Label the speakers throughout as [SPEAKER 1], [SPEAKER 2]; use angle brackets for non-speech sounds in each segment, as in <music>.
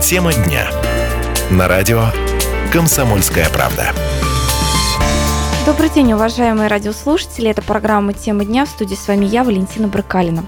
[SPEAKER 1] Тема дня. На радио «Комсомольская правда».
[SPEAKER 2] Добрый день, уважаемые радиослушатели. Это программа «Тема дня». В студии с вами я, Валентина Брыкалина.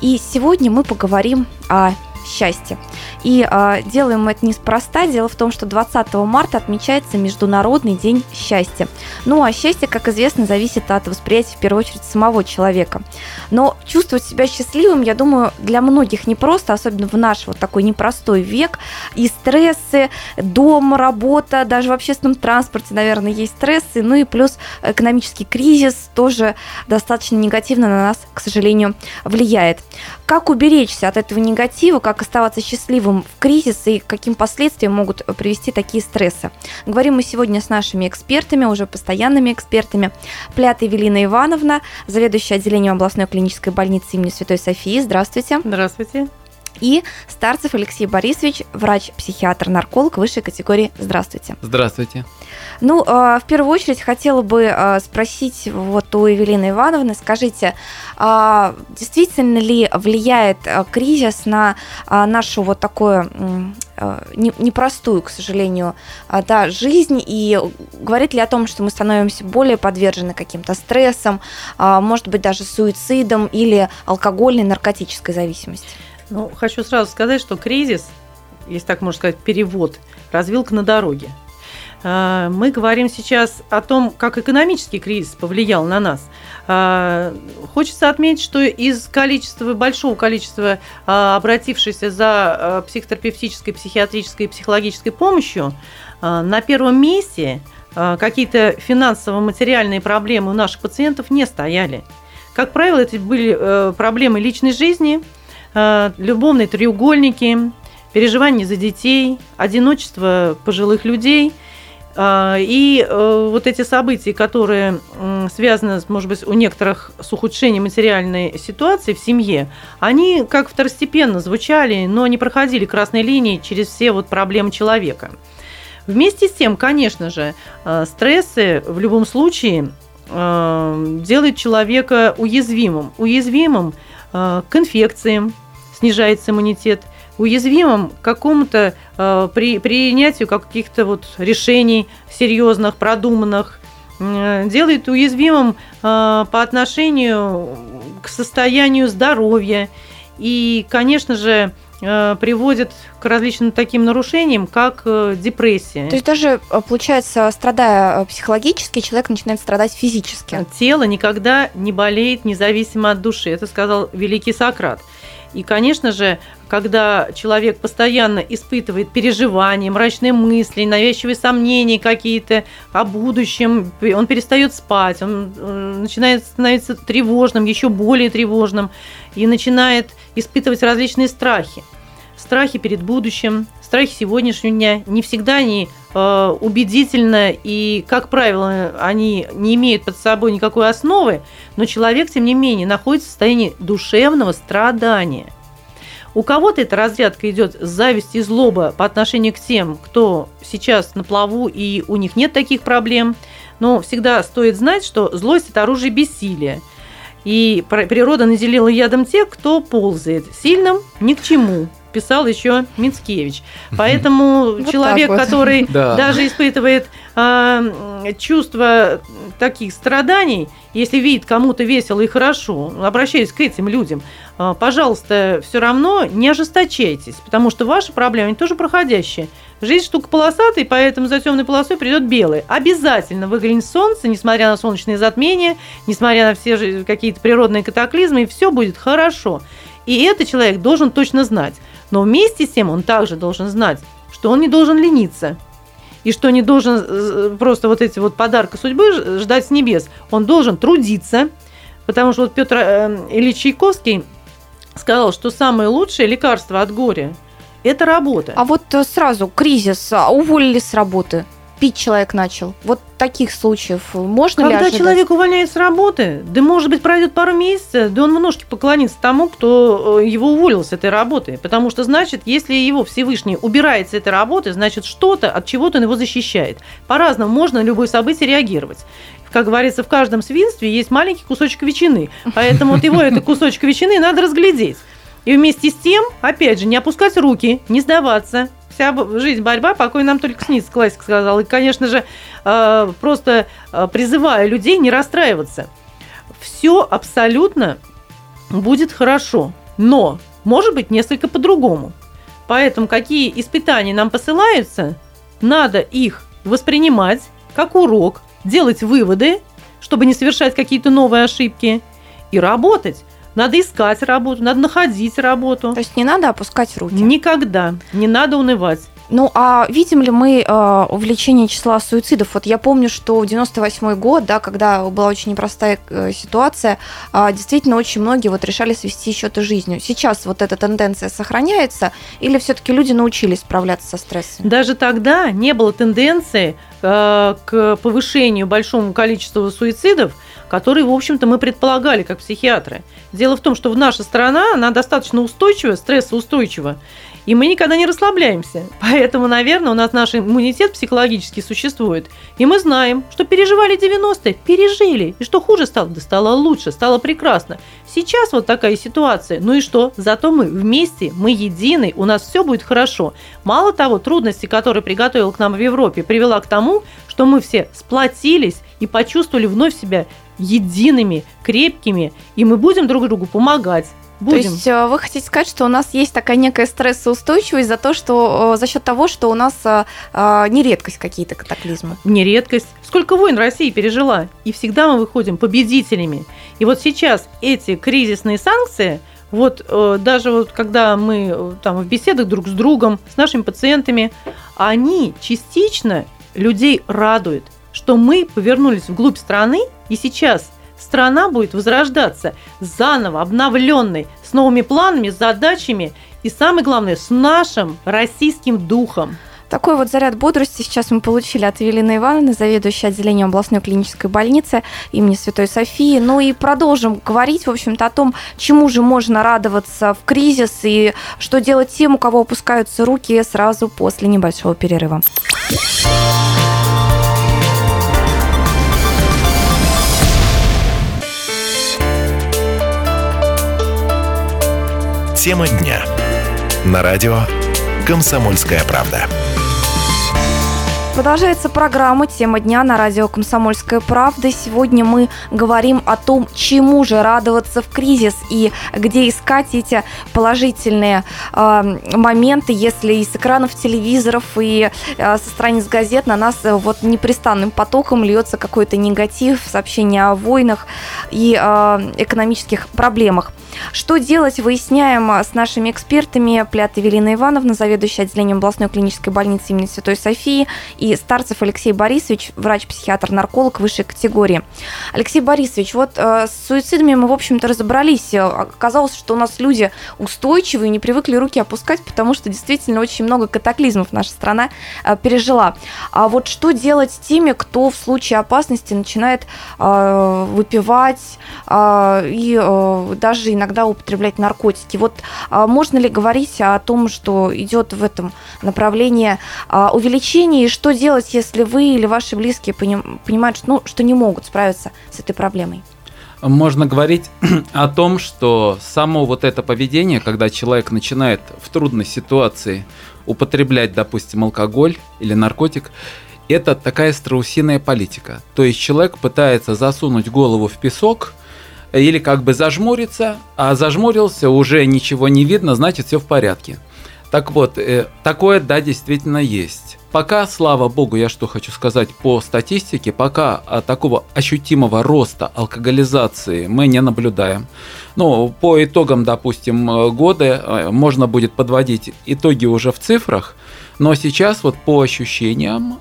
[SPEAKER 2] И сегодня мы поговорим о счастье. И э, делаем мы это неспроста. Дело в том, что 20 марта отмечается Международный день счастья. Ну, а счастье, как известно, зависит от восприятия, в первую очередь, самого человека. Но чувствовать себя счастливым, я думаю, для многих непросто, особенно в наш вот такой непростой век. И стрессы, дом, работа, даже в общественном транспорте, наверное, есть стрессы. Ну и плюс экономический кризис тоже достаточно негативно на нас, к сожалению, влияет. Как уберечься от этого негатива, как оставаться счастливым в кризис и каким последствиям могут привести такие стрессы. Говорим мы сегодня с нашими экспертами, уже постоянными экспертами. Плята Евелина Ивановна, заведующая отделением областной клинической больницы имени Святой Софии. Здравствуйте.
[SPEAKER 3] Здравствуйте.
[SPEAKER 2] И Старцев Алексей Борисович, врач-психиатр-нарколог высшей категории. Здравствуйте.
[SPEAKER 4] Здравствуйте.
[SPEAKER 2] Ну, а, в первую очередь хотела бы а, спросить вот у Евелины Ивановны, скажите, а, действительно ли влияет кризис на нашу вот такую непростую, к сожалению, да, жизнь и говорит ли о том, что мы становимся более подвержены каким-то стрессам, может быть, даже суицидам или алкогольной, наркотической зависимости?
[SPEAKER 3] Ну, хочу сразу сказать, что кризис, если так можно сказать, перевод, развилка на дороге. А, мы говорим сейчас о том, как экономический кризис повлиял на нас. А, хочется отметить, что из количества, большого количества а, обратившихся за психотерапевтической, психиатрической и психологической помощью, на первом месте какие-то финансово-материальные проблемы у наших пациентов не стояли. Как правило, это были э, проблемы личной жизни – любовные треугольники, переживания за детей, одиночество пожилых людей э, – и э, вот эти события, которые связаны, может быть, у некоторых с ухудшением материальной ситуации в семье, они как второстепенно звучали, но не проходили красной линии через все вот проблемы человека. Вместе с тем, конечно же, стрессы в любом случае делают человека уязвимым. Уязвимым к инфекциям, снижается иммунитет, уязвимым к какому-то э, при, принятию каких-то вот решений серьезных, продуманных, э, делает уязвимым э, по отношению к состоянию здоровья. И, конечно же, э, приводит к различным таким нарушениям, как э, депрессия.
[SPEAKER 2] То есть даже, э, получается, страдая психологически, человек начинает страдать физически.
[SPEAKER 3] Тело никогда не болеет независимо от души. Это сказал великий Сократ. И, конечно же, когда человек постоянно испытывает переживания, мрачные мысли, навязчивые сомнения какие-то о будущем, он перестает спать, он э, начинает становиться тревожным, еще более тревожным, и начинает испытывать различные страхи. Страхи перед будущим, страхи сегодняшнего дня не всегда они э, убедительно и, как правило, они не имеют под собой никакой основы, но человек, тем не менее, находится в состоянии душевного страдания. У кого-то эта разрядка идет зависть и злоба по отношению к тем, кто сейчас на плаву и у них нет таких проблем. Но всегда стоит знать, что злость – это оружие бессилия. И природа наделила ядом тех, кто ползает. Сильным ни к чему писал еще Мицкевич. Поэтому вот человек, вот. который да. даже испытывает э, чувство таких страданий, если видит кому-то весело и хорошо, обращаясь к этим людям, э, пожалуйста, все равно не ожесточайтесь, потому что ваши проблемы тоже проходящие. Жизнь штука полосатая, поэтому за темной полосой придет белый. Обязательно выглянет солнце, несмотря на солнечные затмения, несмотря на все какие-то природные катаклизмы, и все будет хорошо. И этот человек должен точно знать. Но вместе с тем он также должен знать, что он не должен лениться, и что не должен э, просто вот эти вот подарки судьбы ждать с небес. Он должен трудиться, потому что вот Петр э, Ильич Чайковский сказал, что самое лучшее лекарство от горя – это работа.
[SPEAKER 2] А вот э, сразу кризис, а уволили с работы – пить человек начал. Вот таких случаев можно
[SPEAKER 3] Когда
[SPEAKER 2] ли ожидать?
[SPEAKER 3] человек увольняется с работы, да, может быть, пройдет пару месяцев, да он в ножки поклонится тому, кто э, его уволил с этой работы. Потому что, значит, если его Всевышний убирает с этой работы, значит, что-то, от чего-то он его защищает. По-разному можно на любое событие реагировать как говорится, в каждом свинстве есть маленький кусочек ветчины. Поэтому вот его, это кусочек ветчины, надо разглядеть. И вместе с тем, опять же, не опускать руки, не сдаваться. Вся жизнь борьба, покой нам только снится, классик сказал. И, конечно же, э, просто э, призываю людей не расстраиваться. Все абсолютно будет хорошо, но может быть несколько по-другому. Поэтому какие испытания нам посылаются, надо их воспринимать как урок, делать выводы, чтобы не совершать какие-то новые ошибки, и работать. Надо искать работу, надо находить работу.
[SPEAKER 2] То есть не надо опускать руки?
[SPEAKER 3] Никогда. Не надо унывать.
[SPEAKER 2] Ну, а видим ли мы э, увеличение числа суицидов? Вот я помню, что в 98 год, да, когда была очень непростая э, ситуация, э, действительно очень многие вот решали свести счеты жизнью. Сейчас вот эта тенденция сохраняется или все-таки люди научились справляться со стрессом?
[SPEAKER 3] Даже тогда не было тенденции э, к повышению большому количеству суицидов, которые, в общем-то, мы предполагали как психиатры. Дело в том, что в наша страна, она достаточно устойчива, стрессоустойчива. И мы никогда не расслабляемся. Поэтому, наверное, у нас наш иммунитет психологически существует. И мы знаем, что переживали 90-е, пережили. И что хуже стало? Да стало лучше, стало прекрасно. Сейчас вот такая ситуация. Ну и что? Зато мы вместе, мы едины, у нас все будет хорошо. Мало того, трудности, которые приготовил к нам в Европе, привела к тому, что мы все сплотились и почувствовали вновь себя едиными, крепкими, и мы будем друг другу помогать. Будем.
[SPEAKER 2] То есть э, вы хотите сказать, что у нас есть такая некая стрессоустойчивость за то, что э, за счет того, что у нас э, не редкость какие-то катаклизмы?
[SPEAKER 3] Не редкость. Сколько войн Россия пережила, и всегда мы выходим победителями. И вот сейчас эти кризисные санкции, вот даже вот когда мы там в беседах друг с другом, с нашими пациентами, они частично людей радуют, что мы повернулись вглубь страны, и сейчас страна будет возрождаться заново, обновленной, с новыми планами, задачами и, самое главное, с нашим российским духом.
[SPEAKER 2] Такой вот заряд бодрости сейчас мы получили от Елены Ивановны, заведующей отделением областной клинической больницы имени Святой Софии. Ну и продолжим говорить, в общем-то, о том, чему же можно радоваться в кризис и что делать тем, у кого опускаются руки сразу после небольшого перерыва.
[SPEAKER 1] Тема дня. На радио «Комсомольская правда».
[SPEAKER 2] Продолжается программа «Тема дня» на радио «Комсомольская правда». Сегодня мы говорим о том, чему же радоваться в кризис и где искать эти положительные э, моменты, если из экранов телевизоров и э, со страниц газет на нас э, вот непрестанным потоком льется какой-то негатив, сообщения о войнах и э, экономических проблемах. Что делать, выясняем с нашими экспертами. Плят Евелина Ивановна, заведующая отделением областной клинической больницы имени Святой Софии, и Старцев Алексей Борисович, врач-психиатр-нарколог высшей категории. Алексей Борисович, вот э, с суицидами мы, в общем-то, разобрались. Оказалось, что у нас люди устойчивые, не привыкли руки опускать, потому что действительно очень много катаклизмов наша страна э, пережила. А вот что делать с теми, кто в случае опасности начинает э, выпивать э, и э, даже иногда употреблять наркотики. Вот а, можно ли говорить о том, что идет в этом направлении а, увеличение, и что делать, если вы или ваши близкие понимают, что, ну, что не могут справиться с этой проблемой?
[SPEAKER 4] Можно говорить <clears throat> о том, что само вот это поведение, когда человек начинает в трудной ситуации употреблять, допустим, алкоголь или наркотик, это такая страусиная политика. То есть человек пытается засунуть голову в песок – или как бы зажмуриться, а зажмурился, уже ничего не видно, значит все в порядке. Так вот, э, такое, да, действительно есть. Пока, слава богу, я что хочу сказать по статистике, пока а, такого ощутимого роста алкоголизации мы не наблюдаем. Ну, по итогам, допустим, э, года э, можно будет подводить итоги уже в цифрах, но сейчас вот по ощущениям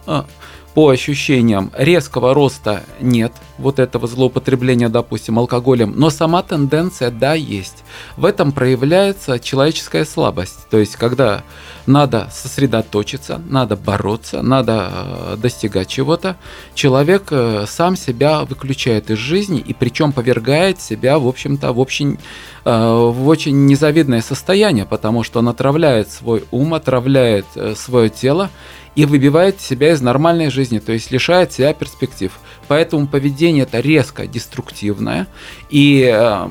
[SPEAKER 4] по ощущениям резкого роста нет вот этого злоупотребления, допустим, алкоголем, но сама тенденция, да, есть. В этом проявляется человеческая слабость, то есть когда надо сосредоточиться, надо бороться, надо э, достигать чего-то, человек э, сам себя выключает из жизни и причем повергает себя, в общем-то, в очень, э, в очень незавидное состояние, потому что он отравляет свой ум, отравляет свое тело и выбивает себя из нормальной жизни, то есть лишает себя перспектив. Поэтому поведение это резко деструктивное. И, э,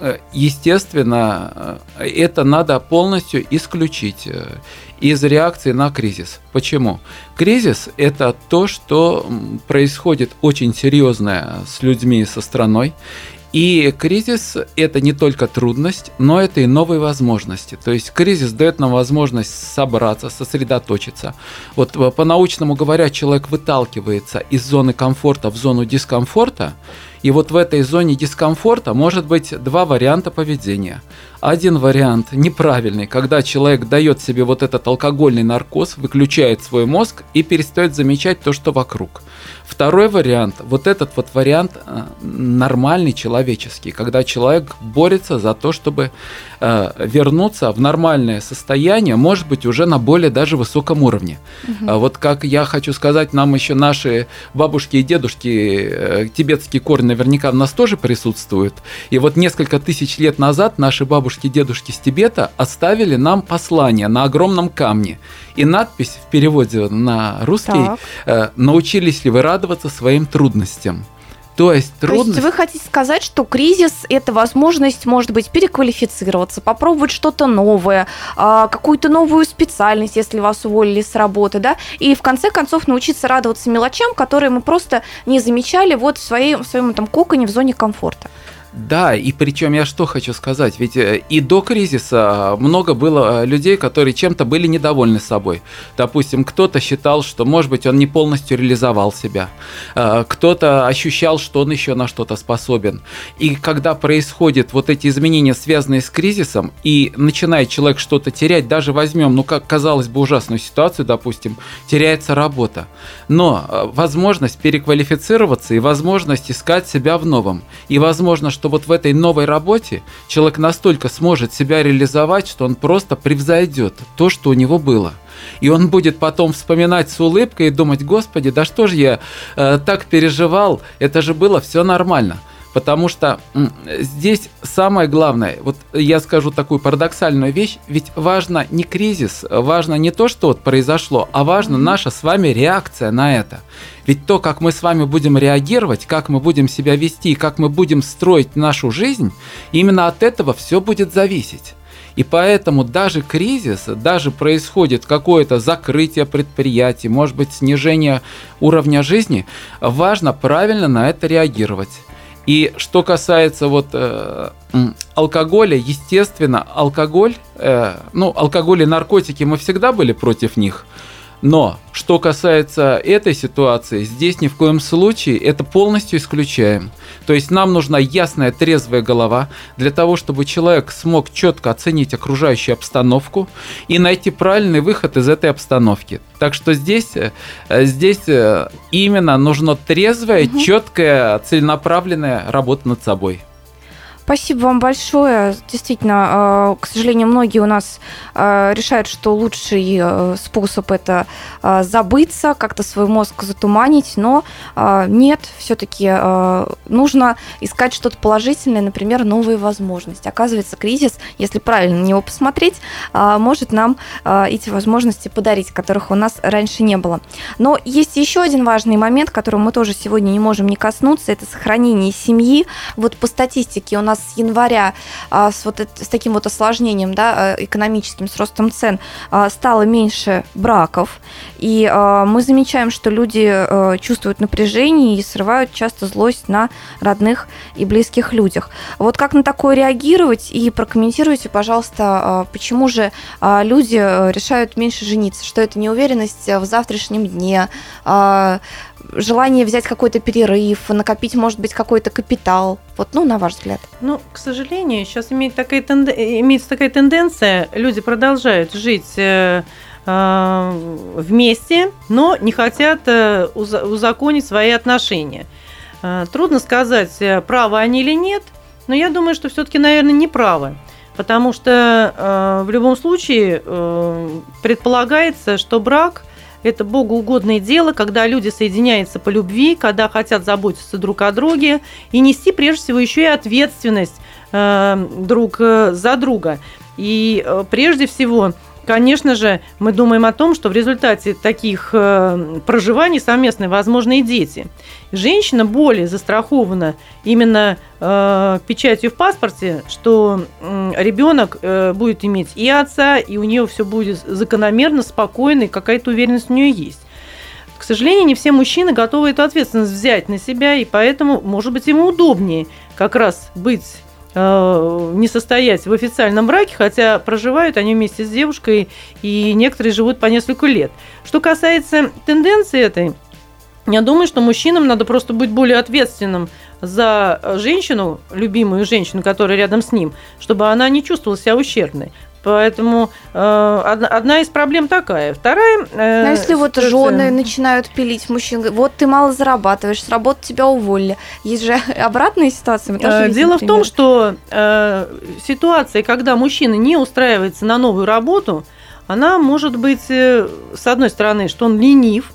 [SPEAKER 4] э, естественно, э, это надо полностью исключить из реакции на кризис. Почему? Кризис – это то, что происходит очень серьезное с людьми, со страной. И кризис – это не только трудность, но это и новые возможности. То есть кризис дает нам возможность собраться, сосредоточиться. Вот по-научному говоря, человек выталкивается из зоны комфорта в зону дискомфорта, и вот в этой зоне дискомфорта может быть два варианта поведения. Один вариант неправильный, когда человек дает себе вот этот алкогольный наркоз, выключает свой мозг и перестает замечать то, что вокруг. Второй вариант, вот этот вот вариант э, нормальный, человеческий, когда человек борется за то, чтобы вернуться в нормальное состояние, может быть, уже на более даже высоком уровне. Угу. Вот как я хочу сказать, нам еще наши бабушки и дедушки, э, тибетские корни наверняка в нас тоже присутствуют. И вот несколько тысяч лет назад наши бабушки и дедушки с Тибета оставили нам послание на огромном камне. И надпись в переводе на русский э, «Научились ли вы радоваться своим трудностям?»
[SPEAKER 2] То есть трудность... То есть вы хотите сказать, что кризис – это возможность, может быть, переквалифицироваться, попробовать что-то новое, а, какую-то новую специальность, если вас уволили с работы, да, и в конце концов научиться радоваться мелочам, которые мы просто не замечали вот в, своей, в своем там коконе в зоне комфорта.
[SPEAKER 4] Да, и причем я что хочу сказать, ведь э, и до кризиса много было э, людей, которые чем-то были недовольны собой. Допустим, кто-то считал, что, может быть, он не полностью реализовал себя, э, кто-то ощущал, что он еще на что-то способен. И когда происходят вот эти изменения, связанные с кризисом, и начинает человек что-то терять, даже возьмем, ну, как казалось бы, ужасную ситуацию, допустим, теряется работа. Но возможность переквалифицироваться и возможность искать себя в новом, и возможно, что что вот в этой новой работе человек настолько сможет себя реализовать, что он просто превзойдет то, что у него было. И он будет потом вспоминать с улыбкой и думать, господи, да что же я э, так переживал, это же было все нормально. Потому что здесь самое главное, вот я скажу такую парадоксальную вещь, ведь важно не кризис, важно не то, что вот произошло, а важна наша с вами реакция на это. Ведь то, как мы с вами будем реагировать, как мы будем себя вести, как мы будем строить нашу жизнь, именно от этого все будет зависеть. И поэтому даже кризис, даже происходит какое-то закрытие предприятий, может быть снижение уровня жизни, важно правильно на это реагировать. И что касается вот э, алкоголя, естественно, алкоголь, э, ну, алкоголь и наркотики мы всегда были против них. Но что касается этой ситуации, здесь ни в коем случае это полностью исключаем. То есть нам нужна ясная, трезвая голова для того, чтобы человек смог четко оценить окружающую обстановку и найти правильный выход из этой обстановки. Так что здесь, э, здесь э, именно нужна трезвая, угу. четкая, целенаправленная работа над собой.
[SPEAKER 2] Спасибо вам большое. Действительно, э, к сожалению, многие у нас э, решают, что лучший э, способ это забыться, как-то свой мозг затуманить, но нет, все-таки нужно искать что-то положительное, например, новые возможности. Оказывается, кризис, если правильно на него посмотреть, может нам эти возможности подарить, которых у нас раньше не было. Но есть еще один важный момент, которого мы тоже сегодня не можем не коснуться, это сохранение семьи. Вот по статистике у нас с января а, с, вот с таким вот осложнением да, э, экономическим, с ростом цен а, стало меньше браков. И а, мы замечаем, что люди чувствуют напряжение и срывают часто злость на родных и близких людях. Вот как на такое реагировать? И прокомментируйте, пожалуйста, почему же люди решают меньше жениться? Что это неуверенность в завтрашнем дне, желание взять какой-то перерыв, накопить, может быть, какой-то капитал? Вот, ну, на ваш взгляд.
[SPEAKER 3] Ну, к сожалению, сейчас имеет такая тенде... имеется такая тенденция, люди продолжают жить э, э, вместе, но не хотят э, узаконить свои отношения. Трудно сказать, правы они или нет, но я думаю, что все-таки, наверное, не правы. Потому что в любом случае предполагается, что брак – это богоугодное дело, когда люди соединяются по любви, когда хотят заботиться друг о друге и нести прежде всего еще и ответственность э, друг э, за друга. И э, прежде всего конечно же, мы думаем о том, что в результате таких э, проживаний совместно возможны и дети. Женщина более застрахована именно э, печатью в паспорте, что ребенок э, будет иметь и отца, и у нее все будет закономерно, спокойно, и какая-то уверенность у нее есть. К сожалению, не все мужчины готовы эту ответственность взять на себя, и поэтому, может быть, ему удобнее как раз быть не состоять в официальном браке, хотя проживают они вместе с девушкой, и некоторые живут по несколько лет. Что касается тенденции этой, я думаю, что мужчинам надо просто быть более ответственным за женщину, любимую женщину, которая рядом с ним, чтобы она не чувствовала себя ущербной. Поэтому э, одна, одна из проблем такая. Вторая... Э,
[SPEAKER 2] Но если вот жены начинают пилить мужчин, вот ты мало зарабатываешь, с работы тебя уволили. Есть же <laughs> обратная ситуация.
[SPEAKER 3] Э, Дело в том, что э, ситуация, когда мужчина не устраивается на новую работу, она может быть, э, с одной стороны, что он ленив,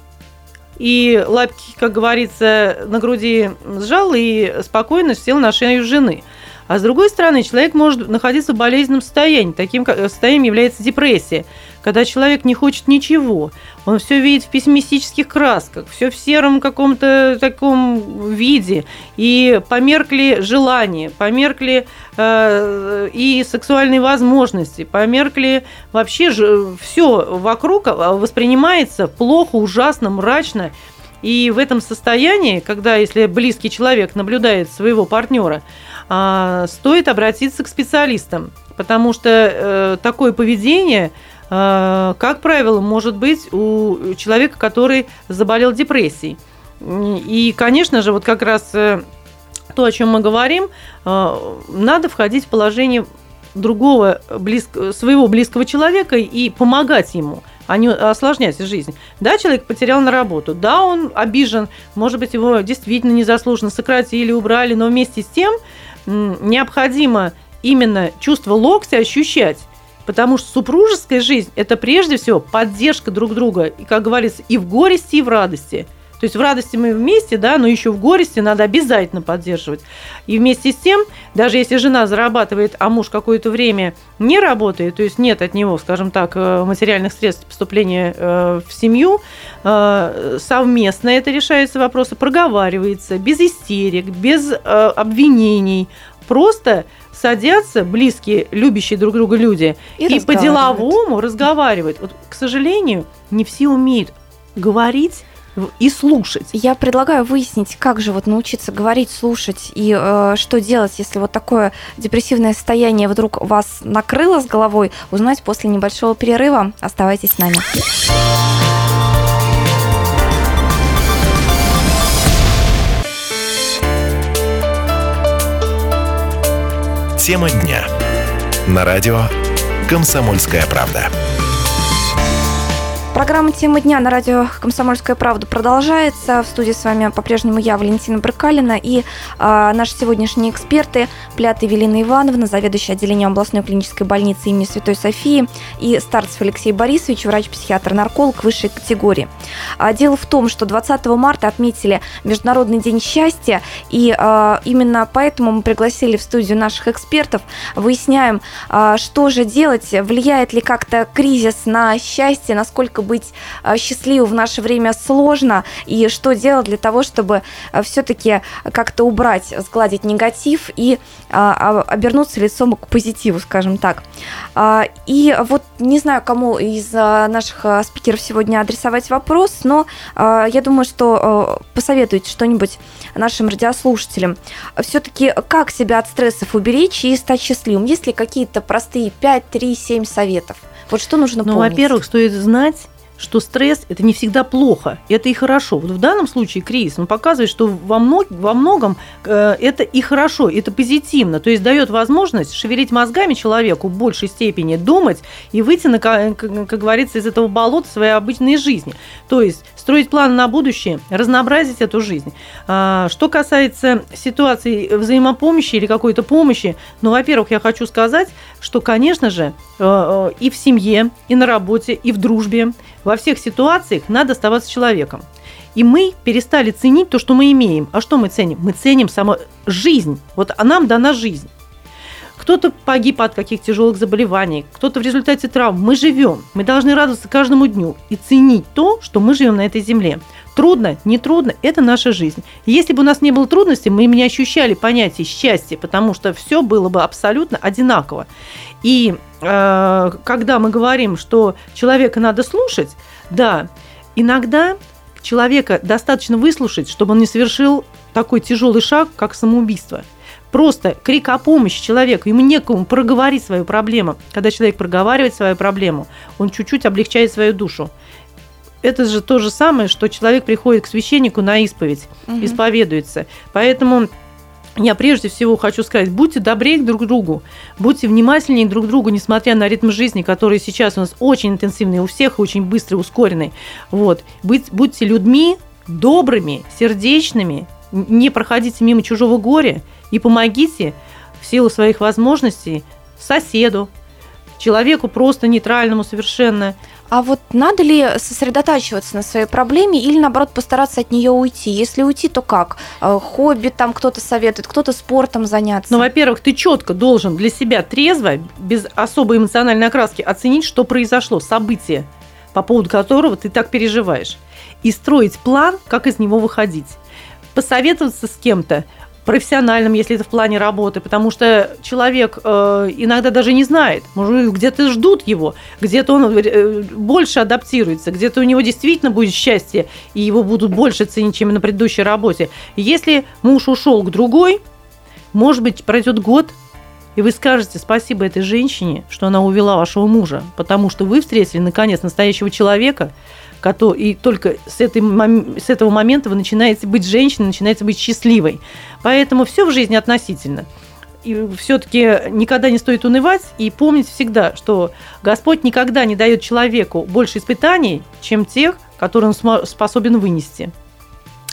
[SPEAKER 3] и лапки, как говорится, на груди сжал и спокойно сел на шею жены. А с другой стороны, человек может находиться в болезненном состоянии. Таким состоянием является депрессия, когда человек не хочет ничего. Он все видит в пессимистических красках, все в сером каком-то таком виде. И померкли желания, померкли э, и сексуальные возможности, померкли вообще все вокруг а, воспринимается плохо, ужасно, мрачно. И в этом состоянии, когда если близкий человек наблюдает своего партнера, стоит обратиться к специалистам, потому что э, такое поведение, э, как правило, может быть у человека, который заболел депрессией. И, конечно же, вот как раз э, то, о чем мы говорим, надо входить в положение другого близк- своего близкого человека и помогать ему, а не осложнять жизнь. Да, человек потерял на работу, да, он обижен, может быть, его действительно незаслуженно сократили, убрали, но вместе с тем необходимо именно чувство локтя ощущать. Потому что супружеская жизнь – это прежде всего поддержка друг друга, и, как говорится, и в горести, и в радости. То есть в радости мы вместе, да, но еще в горести надо обязательно поддерживать. И вместе с тем, даже если жена зарабатывает, а муж какое-то время не работает, то есть нет от него, скажем так, э, материальных средств поступления э, в семью, э, совместно это решается вопрос, проговаривается, без истерик, без обвинений, просто садятся близкие, любящие друг друга люди
[SPEAKER 2] И
[SPEAKER 3] и, по-деловому разговаривают. Вот, к сожалению, не все умеют говорить и слушать.
[SPEAKER 2] Я предлагаю выяснить, как же вот научиться говорить, слушать и э, что делать, если вот такое депрессивное состояние вдруг вас накрыло с головой, узнать после небольшого перерыва. Оставайтесь с нами.
[SPEAKER 1] Тема дня. На радио «Комсомольская правда».
[SPEAKER 2] Программа «Тема дня» на радио «Комсомольская правда» продолжается. В студии с вами по-прежнему я, Валентина Брыкалина, и а, наши сегодняшние эксперты Плят Евелина Ивановна, заведующая отделением областной клинической больницы имени Святой Софии, и Старцев Алексей Борисович, врач-психиатр-нарколог высшей категории. А, дело в том, что 20 марта отметили Международный день счастья, и а, именно поэтому мы пригласили в студию наших экспертов, выясняем, а, что же делать, влияет ли как-то кризис на счастье, насколько быть а, счастливым в наше время сложно, и что делать для того, чтобы все-таки как-то убрать, сгладить негатив и а, а, обернуться лицом к позитиву, скажем так. А, И вот не знаю, кому из наших спикеров сегодня адресовать вопрос, но я думаю, что посоветуете что-нибудь нашим радиослушателям. Все-таки как себя от стрессов уберечь и стать счастливым? Есть ли какие-то простые 5, 3, 7 советов? Вот что нужно
[SPEAKER 3] Ну,
[SPEAKER 2] помнить?
[SPEAKER 3] во-первых, стоит знать, что стресс – это не всегда плохо, это и хорошо. Вот в данном случае кризис, он показывает, что во, мног, во многом э, это и хорошо, это позитивно, то есть дает возможность шевелить мозгами человеку в большей степени, думать и выйти, на, ка- как, как говорится, из этого болота своей обычной жизни. То есть строить планы на будущее, разнообразить эту жизнь. А, что касается ситуации взаимопомощи или какой-то помощи, ну, во-первых, я хочу сказать, что, конечно же, э, э, и в семье, и на работе, и в дружбе, во всех ситуациях надо оставаться человеком. И мы перестали ценить то, что мы имеем. А что мы ценим? Мы ценим саму жизнь. Вот нам дана жизнь. Кто-то погиб от каких тяжелых заболеваний, кто-то в результате травм. Мы живем, мы должны радоваться каждому дню и ценить то, что мы живем на этой земле. Трудно, не трудно, это наша жизнь. Если бы у нас не было трудностей, мы не ощущали понятие счастья, потому что все было бы абсолютно одинаково. И э, когда мы говорим, что человека надо слушать, да, иногда человека достаточно выслушать, чтобы он не совершил такой тяжелый шаг, как самоубийство. Просто крик о помощи человеку, ему некому проговорить свою проблему. Когда человек проговаривает свою проблему, он чуть-чуть облегчает свою душу это же то же самое, что человек приходит к священнику на исповедь, угу. исповедуется. Поэтому я прежде всего хочу сказать, будьте добрее друг к другу, будьте внимательнее друг к другу, несмотря на ритм жизни, который сейчас у нас очень интенсивный у всех, очень быстрый, ускоренный. Вот. Быть, будьте людьми добрыми, сердечными, не проходите мимо чужого горя и помогите в силу своих возможностей соседу, человеку просто нейтральному совершенно.
[SPEAKER 2] А вот надо ли сосредотачиваться на своей проблеме или, наоборот, постараться от нее уйти? Если уйти, то как? Э, хобби там кто-то советует, кто-то спортом заняться?
[SPEAKER 3] Ну, во-первых, ты четко должен для себя трезво, без особой эмоциональной окраски, оценить, что произошло, событие, по поводу которого ты так переживаешь. И строить план, как из него выходить. Посоветоваться с кем-то, профессиональным, если это в плане работы, потому что человек э, иногда даже не знает, может, где-то ждут его, где-то он э, больше адаптируется, где-то у него действительно будет счастье, и его будут больше ценить, чем на предыдущей работе. Если муж ушел к другой, может быть, пройдет год, и вы скажете спасибо этой женщине, что она увела вашего мужа, потому что вы встретили, наконец, настоящего человека, и только с, этой, с этого момента вы начинаете быть женщиной, начинаете быть счастливой. Поэтому все в жизни относительно. И все-таки никогда не стоит унывать и помнить всегда, что Господь никогда не дает человеку больше испытаний, чем тех, которые он способен вынести.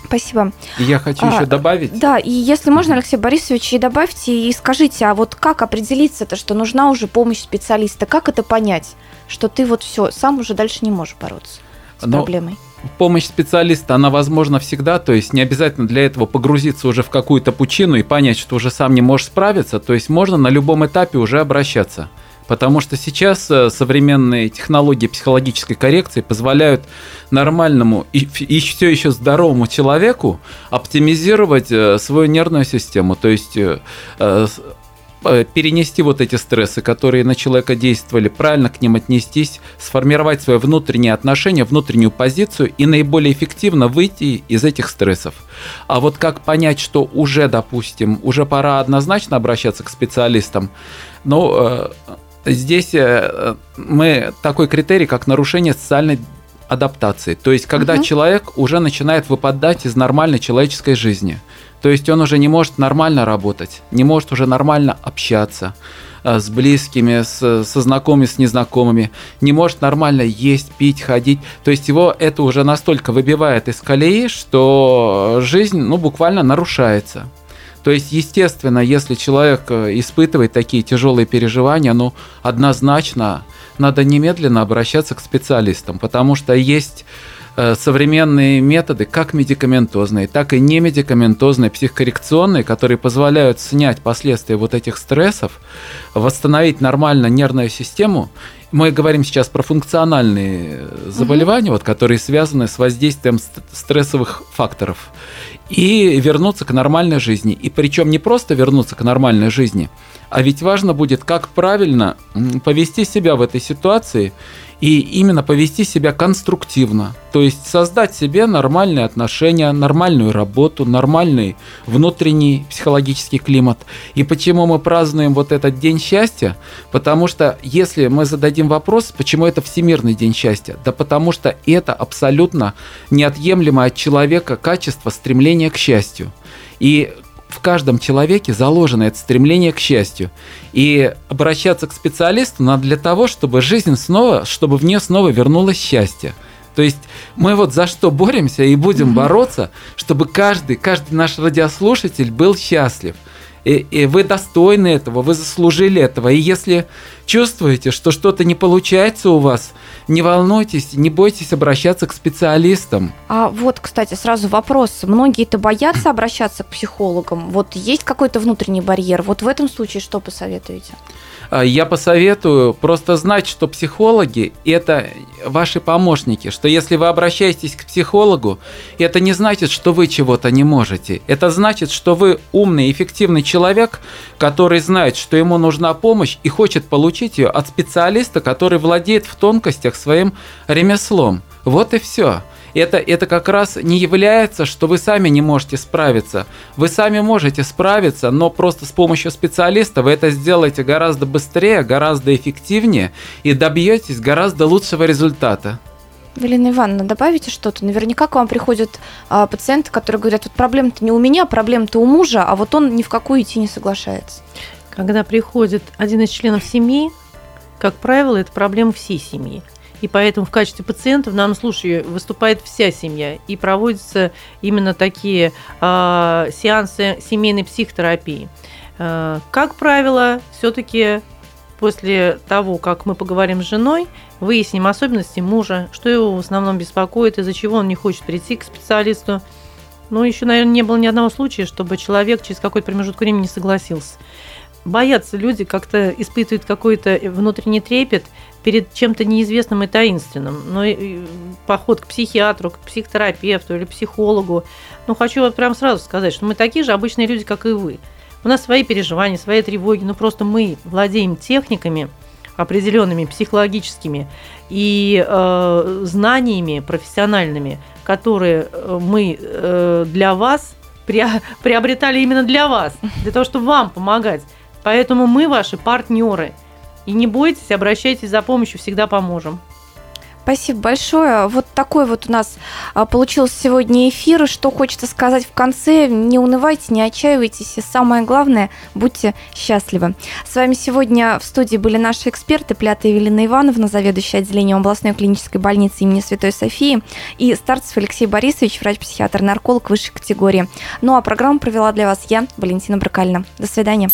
[SPEAKER 2] Спасибо.
[SPEAKER 4] Я хочу а, еще добавить.
[SPEAKER 2] Да, и если можно, Алексей Борисович, и добавьте, и скажите, а вот как определиться-то, что нужна уже помощь специалиста? Как это понять, что ты вот все, сам уже дальше не можешь бороться? С Но проблемой?
[SPEAKER 4] Помощь специалиста, она возможна всегда, то есть не обязательно для этого погрузиться уже в какую-то пучину и понять, что уже сам не можешь справиться, то есть можно на любом этапе уже обращаться. Потому что сейчас э, современные технологии психологической коррекции позволяют нормальному и, и все еще здоровому человеку оптимизировать э, свою нервную систему. То есть э, перенести вот эти стрессы, которые на человека действовали, правильно к ним отнестись, сформировать свое внутреннее отношение, внутреннюю позицию и наиболее эффективно выйти из этих стрессов. А вот как понять, что уже, допустим, уже пора однозначно обращаться к специалистам, ну, э, здесь э, мы такой критерий, как нарушение социальной адаптации. То есть, когда угу. человек уже начинает выпадать из нормальной человеческой жизни – то есть он уже не может нормально работать, не может уже нормально общаться э, с близкими, с, со знакомыми, с незнакомыми, не может нормально есть, пить, ходить. То есть его это уже настолько выбивает из колеи, что жизнь ну, буквально нарушается. То есть, естественно, если человек э, испытывает такие тяжелые переживания, ну, однозначно надо немедленно обращаться к специалистам, потому что есть современные методы, как медикаментозные, так и немедикаментозные, психокоррекционные, которые позволяют снять последствия вот этих стрессов, восстановить нормально нервную систему. Мы говорим сейчас про функциональные заболевания, угу. вот, которые связаны с воздействием стрессовых факторов, и вернуться к нормальной жизни. И причем не просто вернуться к нормальной жизни, а ведь важно будет, как правильно повести себя в этой ситуации и именно повести себя конструктивно, то есть создать себе нормальные отношения, нормальную работу, нормальный внутренний психологический климат. И почему мы празднуем вот этот день счастья? Потому что если мы зададим вопрос, почему это Всемирный день счастья, да потому что это абсолютно неотъемлемое от человека качество стремления к счастью. И в каждом человеке заложено это стремление к счастью. И обращаться к специалисту надо для того, чтобы жизнь снова, чтобы в нее снова вернулось счастье. То есть мы вот за что боремся и будем бороться, чтобы каждый, каждый наш радиослушатель был счастлив. И, и вы достойны этого, вы заслужили этого. И если чувствуете, что что-то не получается у вас, не волнуйтесь, не бойтесь обращаться к специалистам.
[SPEAKER 2] А вот, кстати, сразу вопрос. Многие-то боятся <clears throat> обращаться к психологам. Вот есть какой-то внутренний барьер? Вот в этом случае что посоветуете?
[SPEAKER 4] А, я посоветую просто знать, что психологи – это ваши помощники, что если вы обращаетесь к психологу, это не значит, что вы чего-то не можете. Это значит, что вы умный, эффективный человек, который знает, что ему нужна помощь и хочет получить ее от специалиста, который владеет в тонкостях своим ремеслом. Вот и все это, это как раз не является, что вы сами не можете справиться. Вы сами можете справиться, но просто с помощью специалиста вы это сделаете гораздо быстрее, гораздо эффективнее и добьетесь гораздо лучшего результата.
[SPEAKER 2] Галина Ивановна, добавите что-то? Наверняка к вам приходят а, пациенты, которые говорят, вот проблема-то не у меня, проблема-то у мужа, а вот он ни в какую идти не соглашается.
[SPEAKER 3] Когда приходит один из членов семьи, как правило, это проблема всей семьи. И поэтому в качестве пациента в данном случае выступает вся семья. И проводятся именно такие э, сеансы семейной психотерапии. Э, как правило, все-таки после того, как мы поговорим с женой, выясним особенности мужа, что его в основном беспокоит, из-за чего он не хочет прийти к специалисту. Ну, еще, наверное, не было ни одного случая, чтобы человек через какой-то промежуток времени не согласился. Боятся люди, как-то испытывают какой-то внутренний трепет – перед чем-то неизвестным и таинственным. Но поход к психиатру, к психотерапевту или психологу. Ну, хочу вот прям сразу сказать, что мы такие же обычные люди, как и вы. У нас свои переживания, свои тревоги, но просто мы владеем техниками определенными психологическими и э, знаниями профессиональными, которые э, мы э, для вас приобретали именно для вас, для того, чтобы вам помогать. Поэтому мы ваши партнеры – и не бойтесь, обращайтесь за помощью, всегда поможем.
[SPEAKER 2] Спасибо большое. Вот такой вот у нас а, получился сегодня эфир. Что хочется сказать в конце, не унывайте, не отчаивайтесь. И самое главное, будьте счастливы. С вами сегодня в студии были наши эксперты Плята Евелина Ивановна, заведующая отделением областной клинической больницы имени Святой Софии, и Старцев Алексей Борисович, врач-психиатр-нарколог высшей категории. Ну а программу провела для вас я, Валентина Бракальна. До свидания.